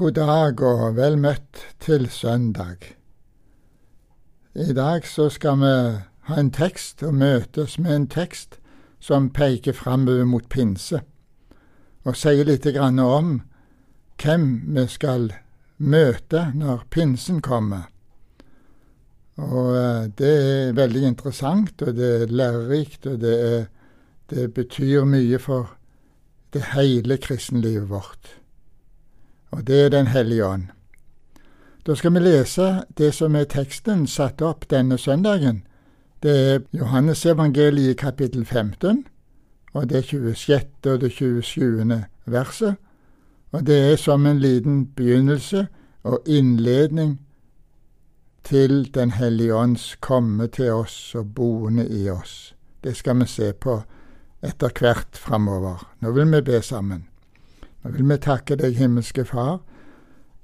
God dag og vel møtt til søndag. I dag så skal vi ha en tekst og møtes med en tekst som peker framover mot pinse, og sier litt om hvem vi skal møte når pinsen kommer. Og eh, Det er veldig interessant, og det er lærerikt, og det, er, det betyr mye for det hele kristenlivet vårt og det er Den hellige ånd. Da skal vi lese det som er teksten satt opp denne søndagen. Det er Johannesevangeliet kapittel 15, og det er 26. og det 27. verset. Og det er som en liten begynnelse og innledning til Den hellige ånds komme til oss og boende i oss. Det skal vi se på etter hvert framover. Nå vil vi be sammen. Nå vil vi takke deg, himmelske Far,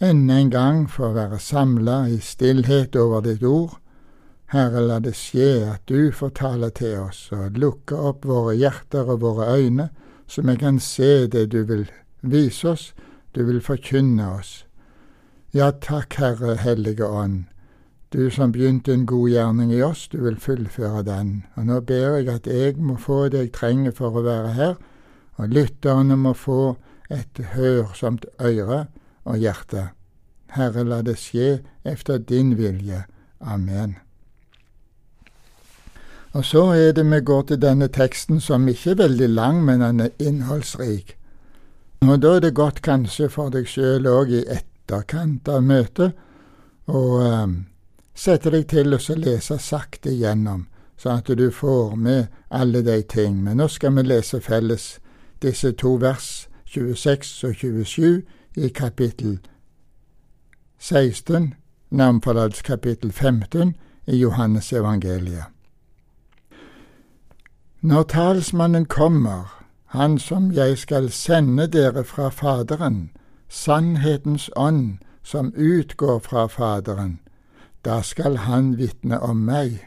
enda en gang for å være samla i stillhet over ditt ord. Herre, la det skje at du får tale til oss og lukke opp våre hjerter og våre øyne, så vi kan se det du vil vise oss, du vil forkynne oss. Ja, takk, Herre Hellige Ånd. Du som begynte en god gjerning i oss, du vil fullføre den. Og nå ber jeg at jeg må få det jeg trenger for å være her, og lytterne må få et hørsomt øre og hjerte. Herre, la det skje efter din vilje. Amen. Og så er det vi går til denne teksten, som ikke er veldig lang, men den er innholdsrik. Og da er det godt kanskje for deg sjøl òg i etterkant av møtet å um, sette deg til å lese sakte igjennom, sånn at du får med alle de ting. Men nå skal vi lese felles disse to vers 26 og 27 i kapittel 16, navnforlatelse kapittel 15 i Johannes evangeliet. Når talsmannen kommer, han som jeg skal sende dere fra Faderen, sannhetens ånd som utgår fra Faderen, da skal han vitne om meg.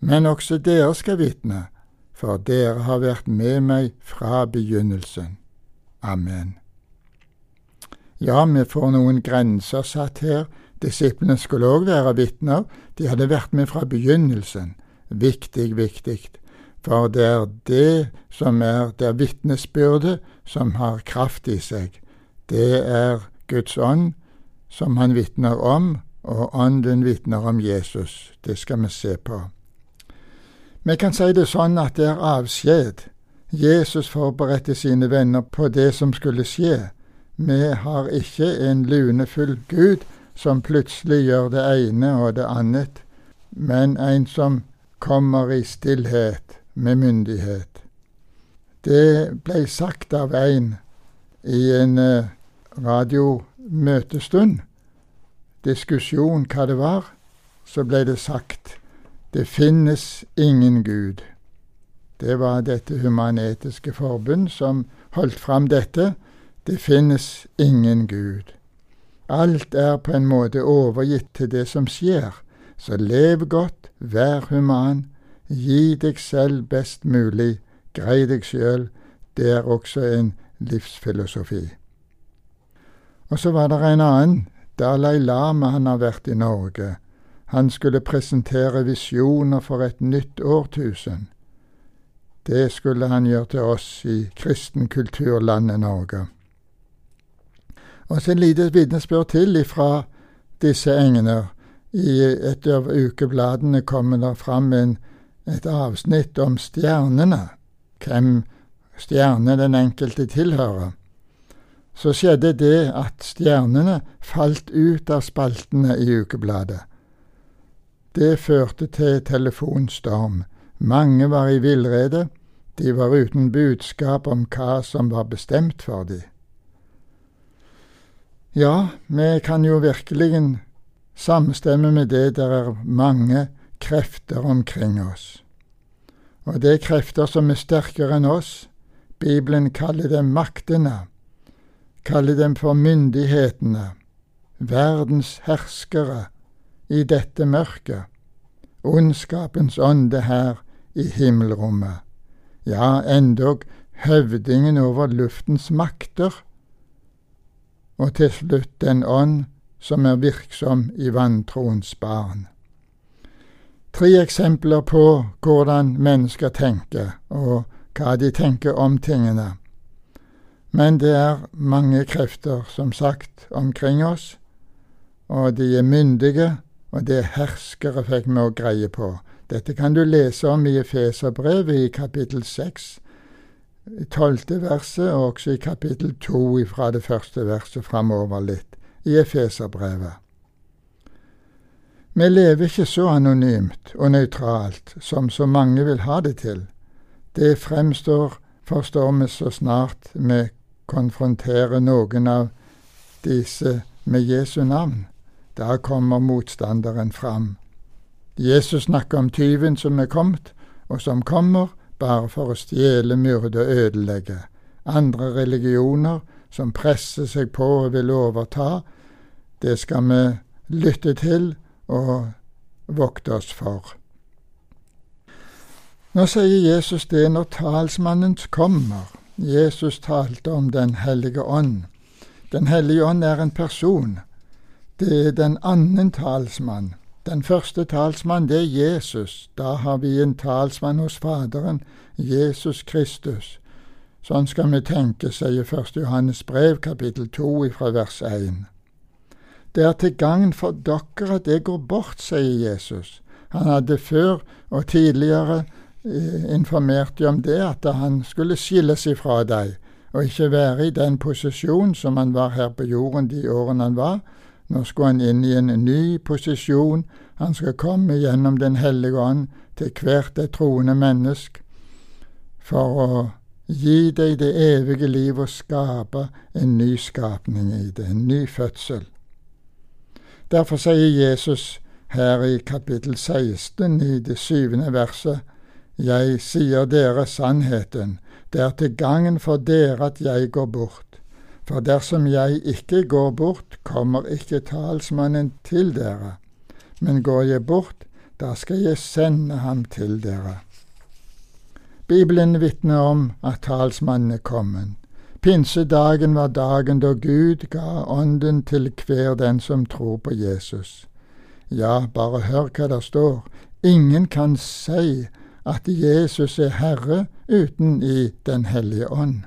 Men også dere skal vitne, for dere har vært med meg fra begynnelsen. Amen. Ja, vi får noen grenser satt her. Disiplene skulle òg være vitner. De hadde vært med fra begynnelsen. Viktig, viktig. For det er det som er det vitnesbyrdet som har kraft i seg. Det er Guds ånd som han vitner om, og ånden vitner om Jesus. Det skal vi se på. Vi kan si det sånn at det er avskjed. Jesus forberedte sine venner på det som skulle skje. Vi har ikke en lunefull Gud som plutselig gjør det ene og det annet, men en som kommer i stillhet med myndighet. Det ble sagt av en i en eh, radiomøtestund, diskusjon hva det var, så ble det sagt det finnes ingen Gud. Det var dette humanetiske forbund som holdt fram dette. Det finnes ingen Gud. Alt er på en måte overgitt til det som skjer, så lev godt, vær human, gi deg selv best mulig, grei deg sjøl, det er også en livsfilosofi. Og så var det en annen, Dalai Lama, han har vært i Norge. Han skulle presentere visjoner for et nytt årtusen. Det skulle han gjøre til oss i kristenkulturlandet Norge. Og så et lite vitnesbyrd til ifra disse engene. I et av ukebladene kommer det fram en, et avsnitt om stjernene, hvem stjerne den enkelte tilhører. Så skjedde det at stjernene falt ut av spaltene i ukebladet. Det førte til telefonstorm. Mange var i villrede, de var uten budskap om hva som var bestemt for dem. Ja, vi kan jo virkelig samstemme med det der er mange krefter omkring oss. Og det er krefter som er sterkere enn oss. Bibelen kaller dem maktene, kaller dem for myndighetene, verdens herskere i dette mørket, ondskapens ånde her i himmelrommet, ja, endog høvdingen over luftens makter. og til slutt den ånd som er virksom i vantroens barn. Tre eksempler på hvordan mennesker tenker, og hva de tenker om tingene. Men det er mange krefter, som sagt, omkring oss, og de er myndige, og det er herskere, fikk vi å greie på. Dette kan du lese om i Efeserbrevet i kapittel seks, tolvte verset, og også i kapittel 2 fra det første verset framover litt, i Efeserbrevet. Vi lever ikke så anonymt og nøytralt som så mange vil ha det til. Det fremstår, forstår vi så snart vi konfronterer noen av disse med Jesu navn. Da kommer motstanderen fram. Jesus snakker om tyven som er kommet, og som kommer, bare for å stjele, myrde og ødelegge. Andre religioner som presser seg på og vil overta, det skal vi lytte til og vokte oss for. Nå sier Jesus det når talsmannen kommer. Jesus talte om Den hellige ånd. Den hellige ånd er en person. Det er den annen talsmann. Den første talsmann, det er Jesus. Da har vi en talsmann hos Faderen, Jesus Kristus. Sånn skal vi tenke, sier 1. Johannes brev, kapittel 2, fra vers 1. Det er til gagn for dere at jeg går bort, sier Jesus. Han hadde før og tidligere eh, informert dem om det, at han skulle skilles ifra deg, og ikke være i den posisjon som han var her på jorden de årene han var, nå skulle han inn i en ny posisjon. Han skal komme gjennom Den hellige ånd til hvert et troende menneske for å gi deg det evige liv og skape en ny skapning i det, en ny fødsel. Derfor sier Jesus her i kapittel 16 i det syvende verset Jeg sier dere sannheten, det er til gangen for dere at jeg går bort. For dersom jeg ikke går bort, kommer ikke talsmannen til dere. Men går jeg bort, da skal jeg sende ham til dere. Bibelen vitner om at talsmannen er kommet. Pinsedagen var dagen da Gud ga Ånden til hver den som tror på Jesus. Ja, bare hør hva det står. Ingen kan si at Jesus er Herre uten i Den hellige ånd.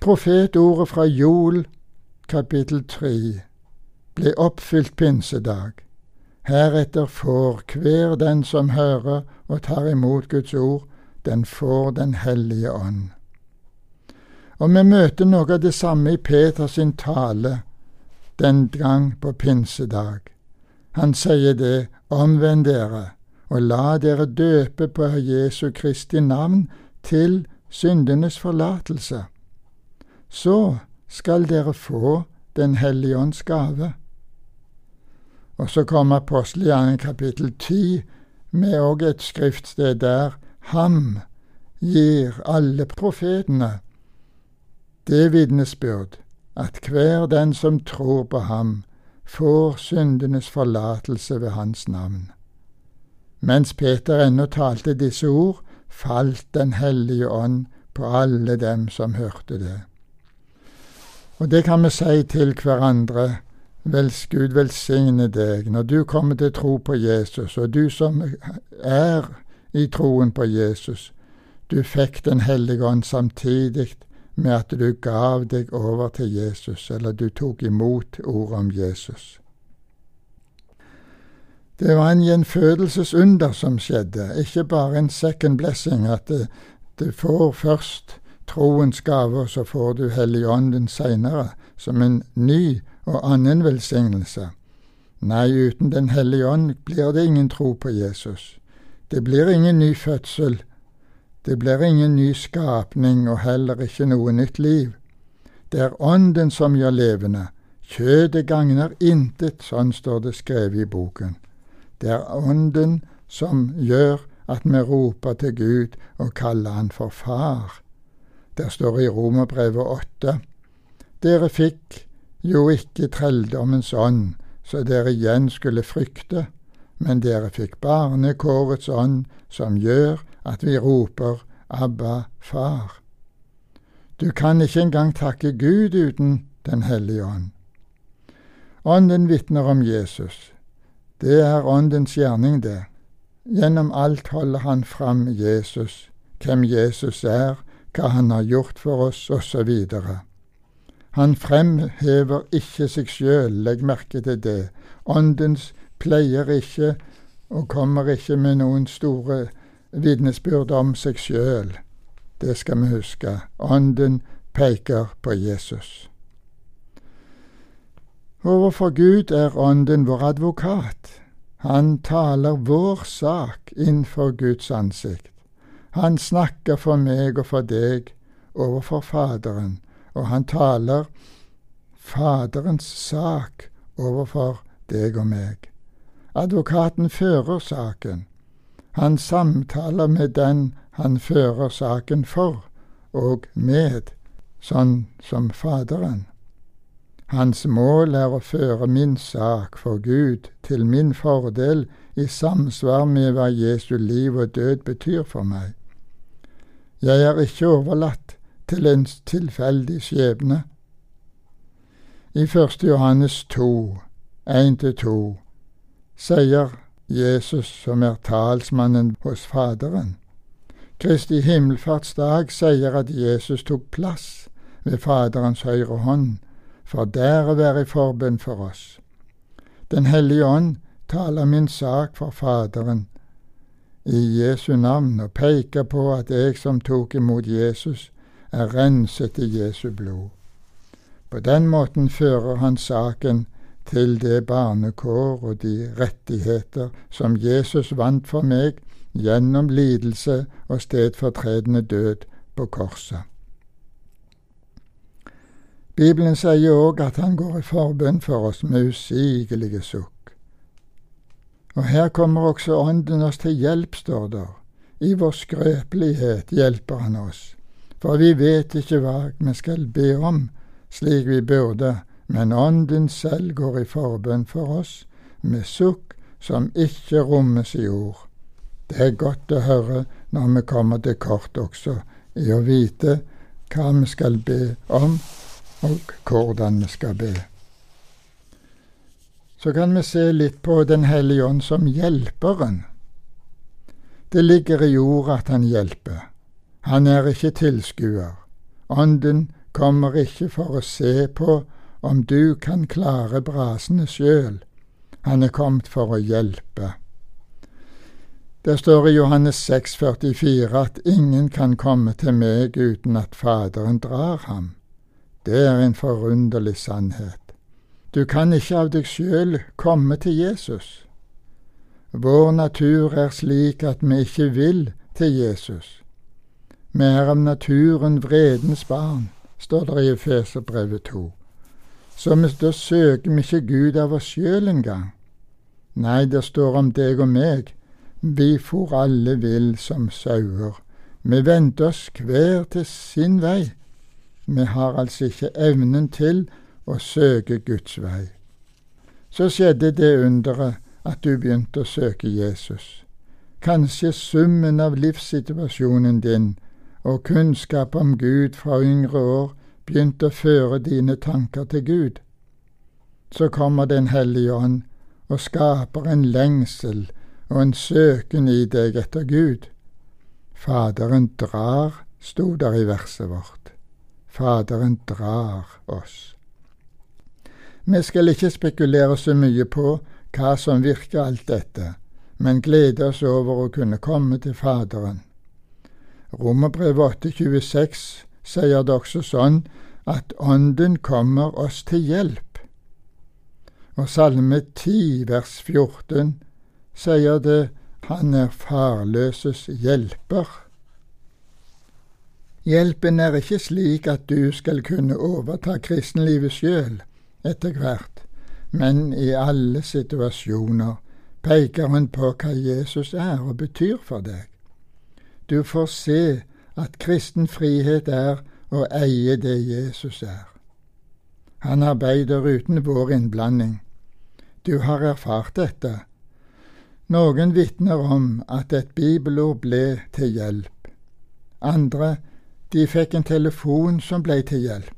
Profetordet fra Jol kapittel 3 ble oppfylt pinsedag. Heretter får hver den som hører og tar imot Guds ord, den får Den hellige ånd. Og vi møter noe av det samme i Peters tale den gang på pinsedag. Han sier det, omvend dere, og la dere døpe på Jesu Kristi navn til syndenes forlatelse så skal dere få Den hellige ånds gave. Og så kommer apostelgjerningen kapittel ti med òg et skriftsted der ham gir alle profetene det vitnesbyrd at hver den som tror på ham, får syndenes forlatelse ved hans navn. Mens Peter ennå talte disse ord, falt Den hellige ånd på alle dem som hørte det. Og det kan vi si til hverandre. Vels Gud velsigne deg når du kommer til tro på Jesus, og du som er i troen på Jesus, du fikk Den hellige ånd samtidig med at du gav deg over til Jesus, eller du tok imot ordet om Jesus. Det var en gjenfødelsesunder som skjedde, ikke bare en second blessing, at det får først troens gaver, så får du Helligånden seinere, som en ny og annen velsignelse. Nei, uten Den hellige ånd blir det ingen tro på Jesus. Det blir ingen ny fødsel. Det blir ingen ny skapning og heller ikke noe nytt liv. Det er Ånden som gjør levende. Kjødet gagner intet, sånn står det skrevet i boken. Det er Ånden som gjør at vi roper til Gud og kaller Han for Far. Der står i Romerbrevet åtte Dere fikk jo ikke trelldommens ånd, så dere igjen skulle frykte, men dere fikk barnekårets ånd, som gjør at vi roper Abba, Far. Du kan ikke engang takke Gud uten Den hellige ånd. Ånden vitner om Jesus. Det er Åndens gjerning, det. Gjennom alt holder han fram Jesus, hvem Jesus er, hva han har gjort for oss, osv. Han fremhever ikke seg sjøl, legg merke til det. Åndens pleier ikke og kommer ikke med noen store vitnesbyrd om seg sjøl. Det skal vi huske. Ånden peker på Jesus. Overfor Gud er Ånden vår advokat. Han taler vår sak innenfor Guds ansikt. Han snakker for meg og for deg overfor Faderen, og han taler Faderens sak overfor deg og meg. Advokaten fører saken. Han samtaler med den han fører saken for og med, sånn som Faderen. Hans mål er å føre min sak for Gud til min fordel i samsvar med hva Jesu liv og død betyr for meg. Jeg er ikke overlatt til en tilfeldig skjebne. I 1. Johannes 2, 1-2, sier Jesus, som er talsmannen hos Faderen. Kristi himmelfartsdag sier at Jesus tok plass ved Faderens høyre hånd for der å være i forbønn for oss. Den hellige ånd taler min sak for Faderen i Jesu navn og peker på at jeg som tok imot Jesus, er renset i Jesu blod. På den måten fører han saken til det barnekår og de rettigheter som Jesus vant for meg gjennom lidelse og stedfortredende død på korset. Bibelen sier òg at han går i forbønn for oss med usigelige sukk. Og her kommer også Ånden oss til hjelp, står der. I vår skrøpelighet hjelper han oss. For vi vet ikke hva vi skal be om, slik vi burde, men Ånden selv går i forbønn for oss med sukk som ikke rommes i ord. Det er godt å høre når vi kommer til kort også, i å vite hva vi skal be om, og hvordan vi skal be. Så kan vi se litt på Den hellige ånd som hjelperen. Det ligger i ordet at han hjelper. Han er ikke tilskuer. Ånden kommer ikke for å se på om du kan klare brasene sjøl. Han er kommet for å hjelpe. Det står i Johannes 6, 44 at ingen kan komme til meg uten at Faderen drar ham. Det er en forunderlig sannhet. Du kan ikke av deg sjøl komme til Jesus. Vår natur er slik at vi ikke vil til Jesus. Vi er av naturen vredens barn, står det i Efeserbrevet 2. Så vi, da søker vi ikke Gud av oss sjøl engang. Nei, det står om deg og meg. Vi for alle vill som sauer. Vi vendte oss hver til sin vei. Vi har altså ikke evnen til å søke Guds vei. Så skjedde det underet at du begynte å søke Jesus. Kanskje summen av livssituasjonen din og kunnskap om Gud fra yngre år begynte å føre dine tanker til Gud. Så kommer Den hellige ånd og skaper en lengsel og en søken i deg etter Gud. Faderen drar, sto der i verset vårt. Faderen drar oss. Vi skal ikke spekulere så mye på hva som virker alt dette, men glede oss over å kunne komme til Faderen. Romerbrevet 8,26 sier det også sånn at Ånden kommer oss til hjelp. Og Salme 10 vers 14 sier det Han er farløses hjelper. Hjelpen er ikke slik at du skal kunne overta kristenlivet sjøl etter hvert, men i alle situasjoner peker hun på hva Jesus er og betyr for deg. Du får se at kristen frihet er å eie det Jesus er. Han arbeider uten vår innblanding. Du har erfart dette. Noen vitner om at et bibelord ble til hjelp. Andre de fikk en telefon som ble til hjelp.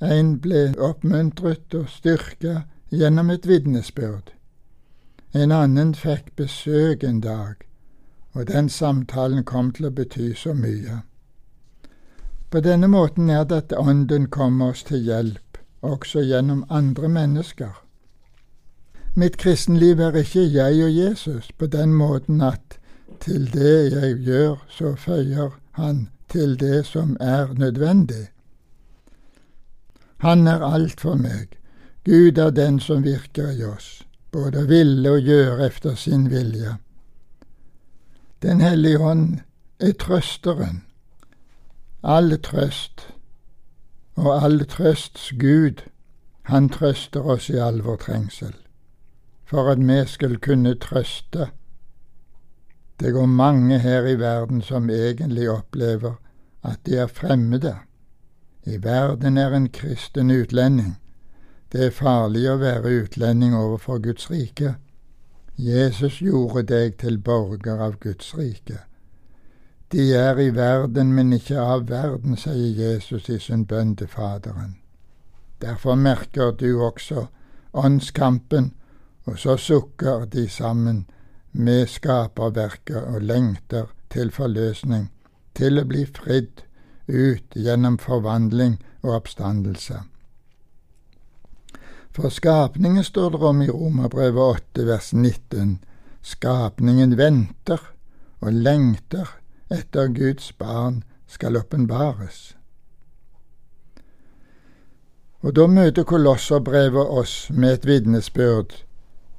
En ble oppmuntret og styrka gjennom et vitnesbyrd. En annen fikk besøk en dag, og den samtalen kom til å bety så mye. På denne måten er det at Ånden kommer oss til hjelp, også gjennom andre mennesker. Mitt kristenliv er ikke jeg og Jesus på den måten at til det jeg gjør, så føyer Han til det som er nødvendig. Han er alt for meg. Gud er den som virker i oss, både ville og gjøre efter sin vilje. Den hellige ånd er trøsteren all trøst og all trøsts Gud, han trøster oss i all vår trengsel, for at vi skal kunne trøste. Det går mange her i verden som egentlig opplever at de er fremmede. I verden er en kristen utlending. Det er farlig å være utlending overfor Guds rike. Jesus gjorde deg til borger av Guds rike. De er i verden, men ikke av verden, sier Jesus i sin bønn til Faderen. Derfor merker du også åndskampen, og så sukker de sammen med skaperverket og lengter til forløsning, til å bli fridd ut gjennom forvandling og oppstandelse. For skapningen står det om i Romerbrevet 8 vers 19. Skapningen venter og lengter etter Guds barn skal åpenbares. Og da møter Kolosserbrevet oss med et vitnesbyrd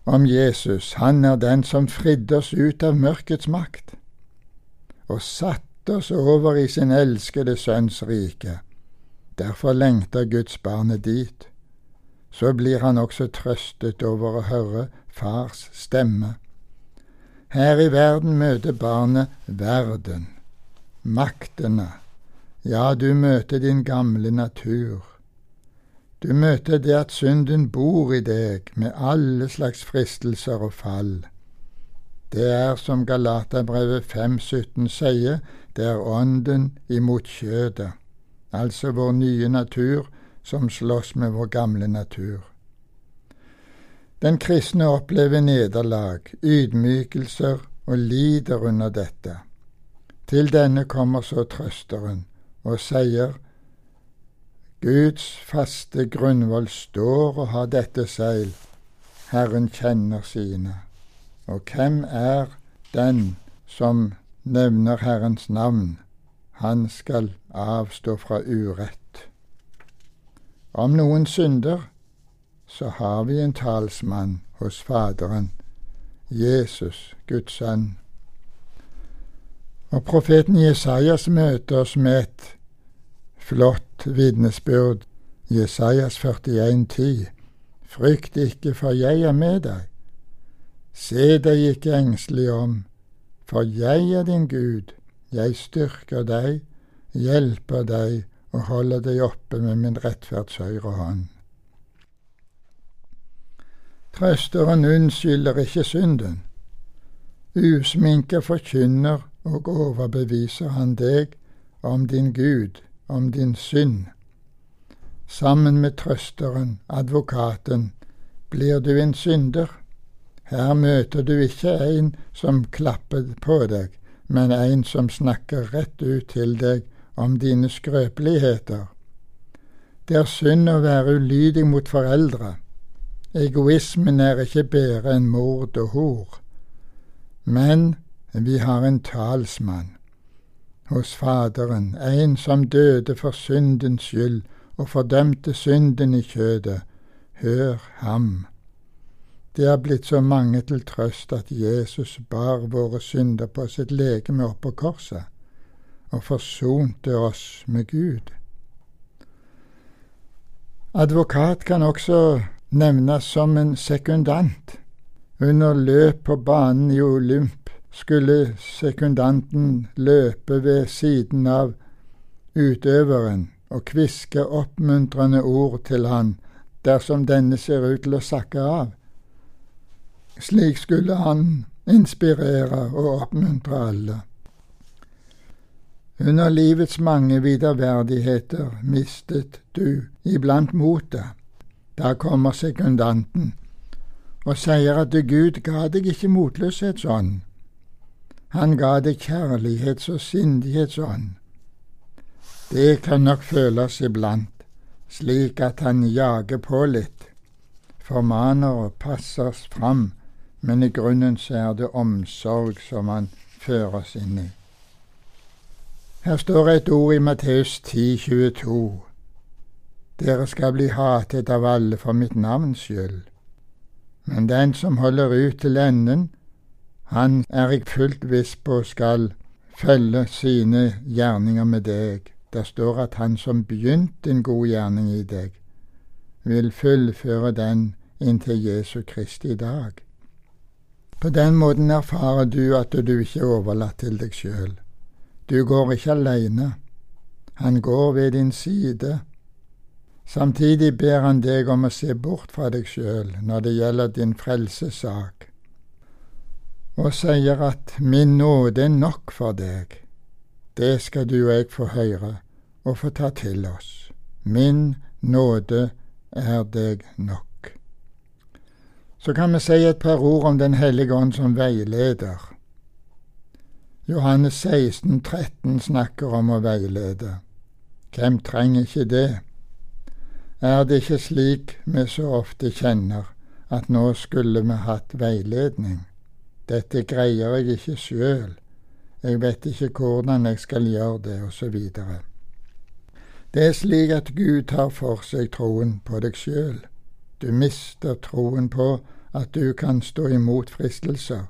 om Jesus. Han er den som fridde oss ut av mørkets makt og satte oss over i sin elskede Sønns rike. Derfor lengter Guds barnet dit. Så blir han også trøstet over å høre fars stemme her i verden møter barnet verden, maktene. Ja, du møter din gamle natur. Du møter det at synden bor i deg med alle slags fristelser og fall. Det er som Galaterbrevet 5,17 sier, det er ånden imot kjødet, altså vår nye natur som slåss med vår gamle natur. Den kristne opplever nederlag, ydmykelser og lider under dette. Til denne kommer så trøsteren og sier Guds faste grunnvoll står og har dette seil, Herren kjenner sine. Og hvem er den som nevner Herrens navn? Han skal avstå fra urett. Om noen synder, så har vi en talsmann hos Faderen, Jesus, Guds sønn. Og profeten Jesajas møter oss med et flott vitnesbyrd, Jesajas 41,10. Frykt ikke, for jeg er med deg. Se deg ikke engstelig om, for jeg er din Gud. Jeg styrker deg, hjelper deg og holder deg oppe med min rettferds høyre hånd. Trøsteren unnskylder ikke synden. Usminka forkynner og overbeviser han deg om din Gud, om din synd. Sammen med trøsteren, advokaten, blir du en synder. Her møter du ikke en som klapper på deg, men en som snakker rett ut til deg om dine skrøpeligheter. Det er synd å være ulydig mot foreldre. Egoismen er ikke bedre enn mord og hor. Men vi har en talsmann hos Faderen, en som døde for syndens skyld og fordømte synden i kjødet. Hør ham. Det er blitt så mange til trøst at Jesus bar våre synder på sitt legeme opp på korset og forsonte oss med Gud. Advokat kan også nevnes som en sekundant. Under løp på banen i Olymp skulle sekundanten løpe ved siden av utøveren og kviske oppmuntrende ord til han dersom denne ser ut til å sakke av. Slik skulle han inspirere og oppmuntre alle. Under livets mange viderverdigheter mistet du iblant motet. Da kommer sekundanten og sier at Gud ga deg ikke motløshetsånd. Han ga deg kjærlighets- og sindighetsånd. Det kan nok føles iblant, slik at han jager på litt, formaner og passer fram, men i grunnen så er det omsorg som han fører oss inn i. Her står et ord i Matteus 10, 22. Dere skal bli hatet av alle for mitt navns skyld. Men den som holder ut til enden, han er jeg fullt viss på skal følge sine gjerninger med deg. Det står at han som begynte en god gjerning i deg, vil fullføre den inntil Jesu Kristi dag. På den måten erfarer du at du ikke er overlatt til deg sjøl. Du går ikke aleine. Han går ved din side Samtidig ber han deg om å se bort fra deg sjøl når det gjelder din frelsesak, og sier at min nåde er nok for deg. Det skal du og jeg få høre og få ta til oss. Min nåde er deg nok. Så kan vi si et par ord om Den hellige ånd som veileder. Johannes 16, 13 snakker om å veilede. Hvem trenger ikke det? Er det ikke slik vi så ofte kjenner, at nå skulle vi hatt veiledning? Dette greier jeg ikke sjøl, jeg vet ikke hvordan jeg skal gjøre det, osv. Det er slik at Gud tar for seg troen på deg sjøl. Du mister troen på at du kan stå imot fristelser,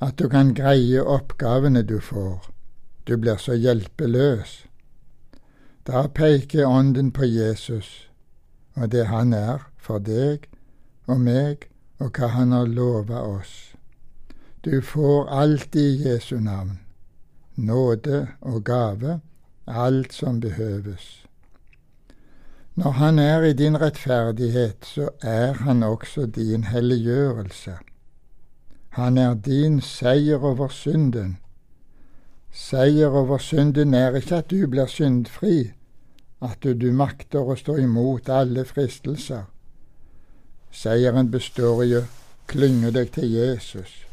at du kan greie oppgavene du får. Du blir så hjelpeløs. Da peker Ånden på Jesus og det han er for deg og meg, og hva han har lova oss. Du får alt i Jesu navn, nåde og gave, alt som behøves. Når Han er i din rettferdighet, så er Han også din helliggjørelse. Han er din seier over synden. Seier over synden er ikke at du blir syndfri, at du makter å stå imot alle fristelser. Seieren består i å klynge deg til Jesus,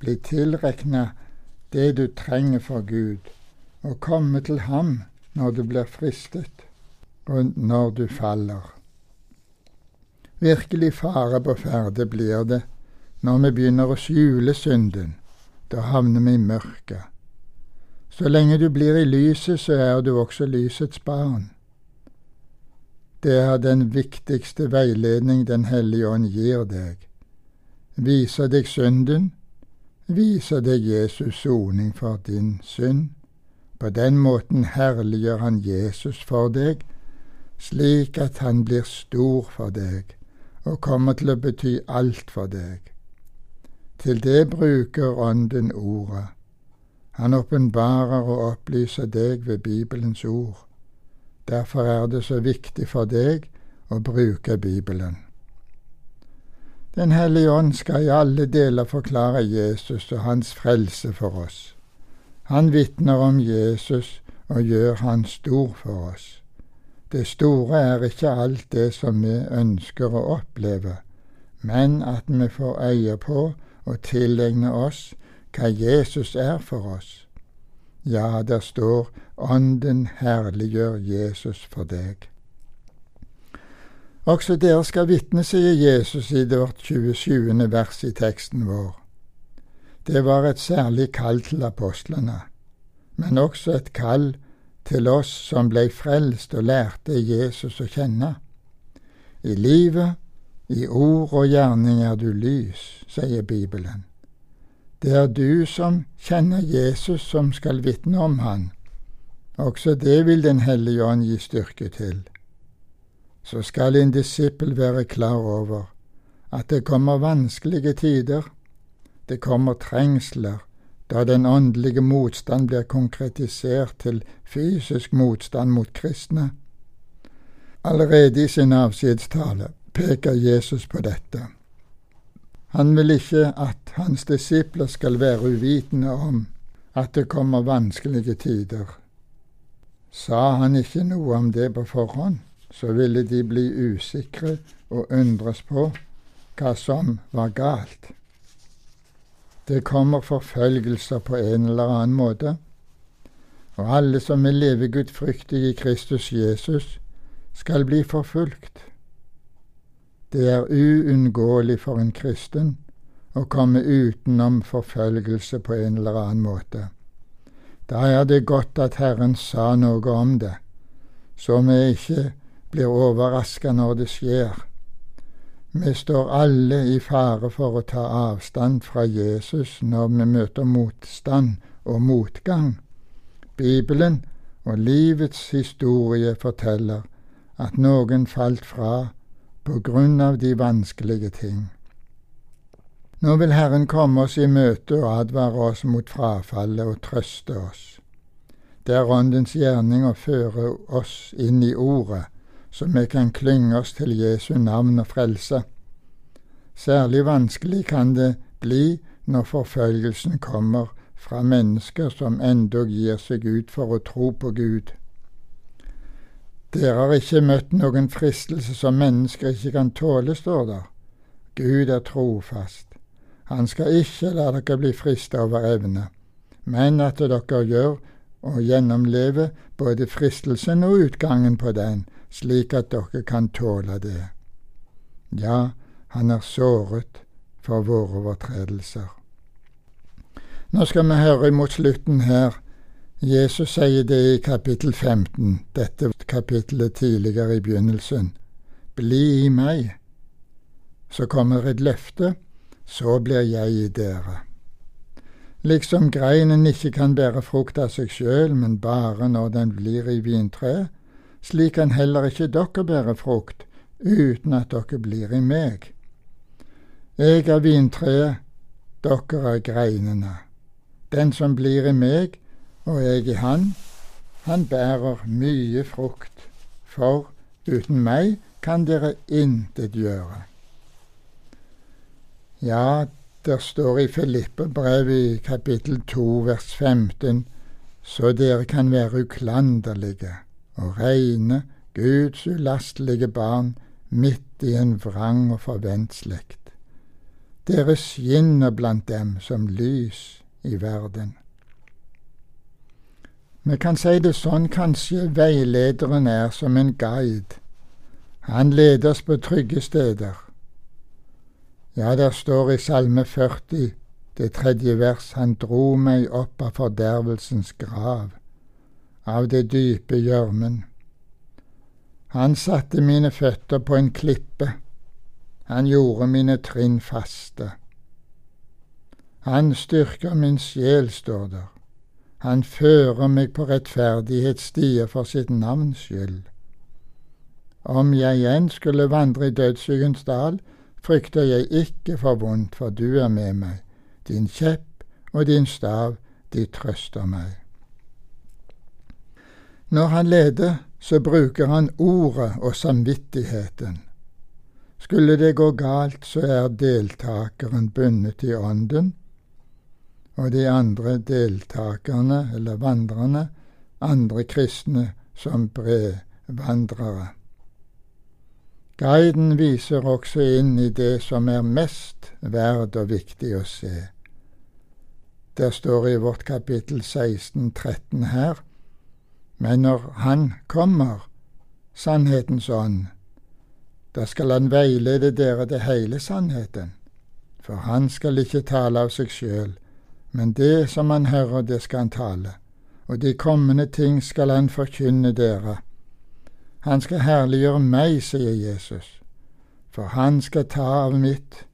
bli tilrekna det du trenger for Gud, og komme til ham når du blir fristet, og når du faller. Virkelig fare på ferde blir det når vi begynner å skjule synden. Da havner vi i mørket. Så lenge du blir i lyset, så er du også lysets barn. Det er den viktigste veiledning Den hellige ånd gir deg. Viser deg synden, viser deg Jesus soning for din synd. På den måten herliggjør han Jesus for deg, slik at han blir stor for deg og kommer til å bety alt for deg. Til det bruker Ånden ordet. Han åpenbarer og opplyser deg ved Bibelens ord. Derfor er det så viktig for deg å bruke Bibelen. Den hellige ånd skal i alle deler forklare Jesus og hans frelse for oss. Han vitner om Jesus og gjør han stor for oss. Det store er ikke alt det som vi ønsker å oppleve, men at vi får øye på og tilegne oss hva Jesus er for oss. Ja, der står Ånden herliggjør Jesus for deg. Også dere skal vitne, sier Jesus i det 27. vers i teksten vår. Det var et særlig kall til apostlene, men også et kall til oss som blei frelst og lærte Jesus å kjenne. I livet, i ord og gjerning er du lys, sier Bibelen. Det er du som kjenner Jesus, som skal vitne om han. Også det vil Den hellige ånd gi styrke til. Så skal en disippel være klar over at det kommer vanskelige tider, det kommer trengsler, da den åndelige motstand blir konkretisert til fysisk motstand mot kristne. Allerede i sin avskjedstale peker Jesus på dette. Han vil ikke at hans disipler skal være uvitende om at det kommer vanskelige tider. Sa han ikke noe om det på forhånd, så ville de bli usikre og undres på hva som var galt. Det kommer forfølgelser på en eller annen måte, og alle som er levegudfryktige i Kristus Jesus, skal bli forfulgt. Det er uunngåelig for en kristen å komme utenom forfølgelse på en eller annen måte. Da er det godt at Herren sa noe om det, så vi ikke blir overraska når det skjer. Vi står alle i fare for å ta avstand fra Jesus når vi møter motstand og motgang. Bibelen og livets historie forteller at noen falt fra på grunn av de vanskelige ting. Nå vil Herren komme oss i møte og advare oss mot frafallet og trøste oss. Det er Åndens gjerning å føre oss inn i Ordet, så vi kan klynge oss til Jesu navn og frelse. Særlig vanskelig kan det bli når forfølgelsen kommer fra mennesker som endog gir seg ut for å tro på Gud. Dere har ikke møtt noen fristelse som mennesker ikke kan tåle, står der. Gud er trofast. Han skal ikke la dere bli frista over evne, men at dere gjør og gjennomlever både fristelsen og utgangen på den, slik at dere kan tåle det. Ja, han er såret for våre overtredelser. Nå skal vi høre imot slutten her. Jesus sier det i kapittel 15, dette kapittelet tidligere i begynnelsen. Bli i meg. Så kommer et løfte, så blir jeg i dere. Liksom greinen ikke kan bære frukt av seg sjøl, men bare når den blir i vintreet, slik kan heller ikke dere bære frukt uten at dere blir i meg. Jeg er vintreet, dere er greinene. Den som blir i meg, og jeg i han, han bærer mye frukt, for uten meg kan dere intet gjøre. Ja, det står i Filippe-brevet i kapittel 2 vers 15, så dere kan være uklanderlige og reine Guds ulastelige barn midt i en vrang og forvent slekt. Dere skinner blant dem som lys i verden. Vi kan si det sånn, kanskje veilederen er som en guide. Han leder oss på trygge steder. Ja, der står i Salme 40, det tredje vers, han dro meg opp av fordervelsens grav, av det dype gjørmen. Han satte mine føtter på en klippe, han gjorde mine trinn faste. Han styrker min sjel, står der. Han fører meg på rettferdighetsstier for sitt navns skyld. Om jeg igjen skulle vandre i dødsskyggens dal, frykter jeg ikke for vondt, for du er med meg. Din kjepp og din stav, de trøster meg. Når han leder, så bruker han ordet og samvittigheten. Skulle det gå galt, så er deltakeren bundet i ånden, og de andre deltakerne, eller vandrerne, andre kristne som brevandrere. Guiden viser også inn i det som er mest verd og viktig å se. Der står i vårt kapittel 16, 13 her, men når Han kommer, sannhetens ånd, da skal Han veilede dere til hele sannheten, for Han skal ikke tale av seg sjøl, men det som han hører, det skal han tale, og de kommende ting skal han forkynne dere. Han skal herliggjøre meg, sier Jesus, for han skal ta av mitt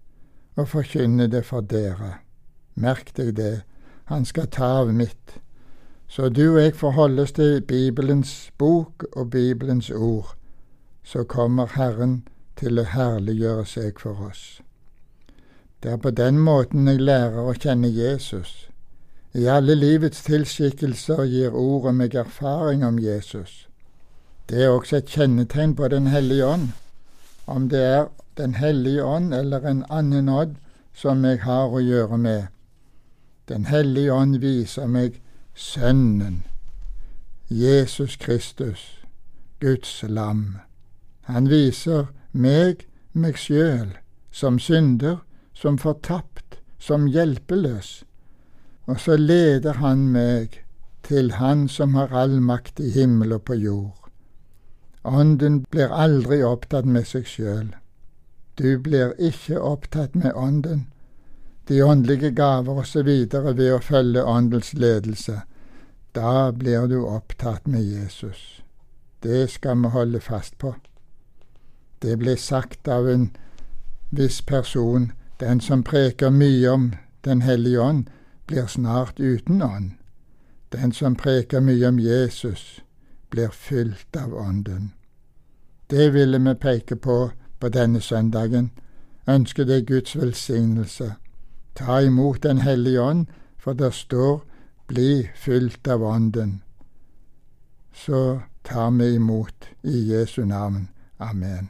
og forkynne det for dere. Merk deg det, han skal ta av mitt. Så du og jeg forholdes til Bibelens bok og Bibelens ord, så kommer Herren til å herliggjøre seg for oss. Det er på den måten jeg lærer å kjenne Jesus. I alle livets tilskikkelser gir ordet meg erfaring om Jesus. Det er også et kjennetegn på Den hellige ånd. Om det er Den hellige ånd eller en annen ånd som jeg har å gjøre med, Den hellige ånd viser meg Sønnen, Jesus Kristus, Guds lam. Han viser meg meg sjøl som synder, som fortapt, som hjelpeløs. Og så leder han meg til Han som har all makt i himmel og på jord. Ånden blir aldri opptatt med seg sjøl. Du blir ikke opptatt med Ånden, de åndelige gaver osv. ved å følge Åndens ledelse. Da blir du opptatt med Jesus. Det skal vi holde fast på. Det ble sagt av en viss person, den som preker mye om Den hellige ånd, blir snart uten ånd. Den som preker mye om Jesus, blir fylt av Ånden. Det ville vi peke på på denne søndagen. Ønsker deg Guds velsignelse. Ta imot Den hellige ånd, for det står bli fylt av Ånden. Så tar vi imot i Jesu navn. Amen.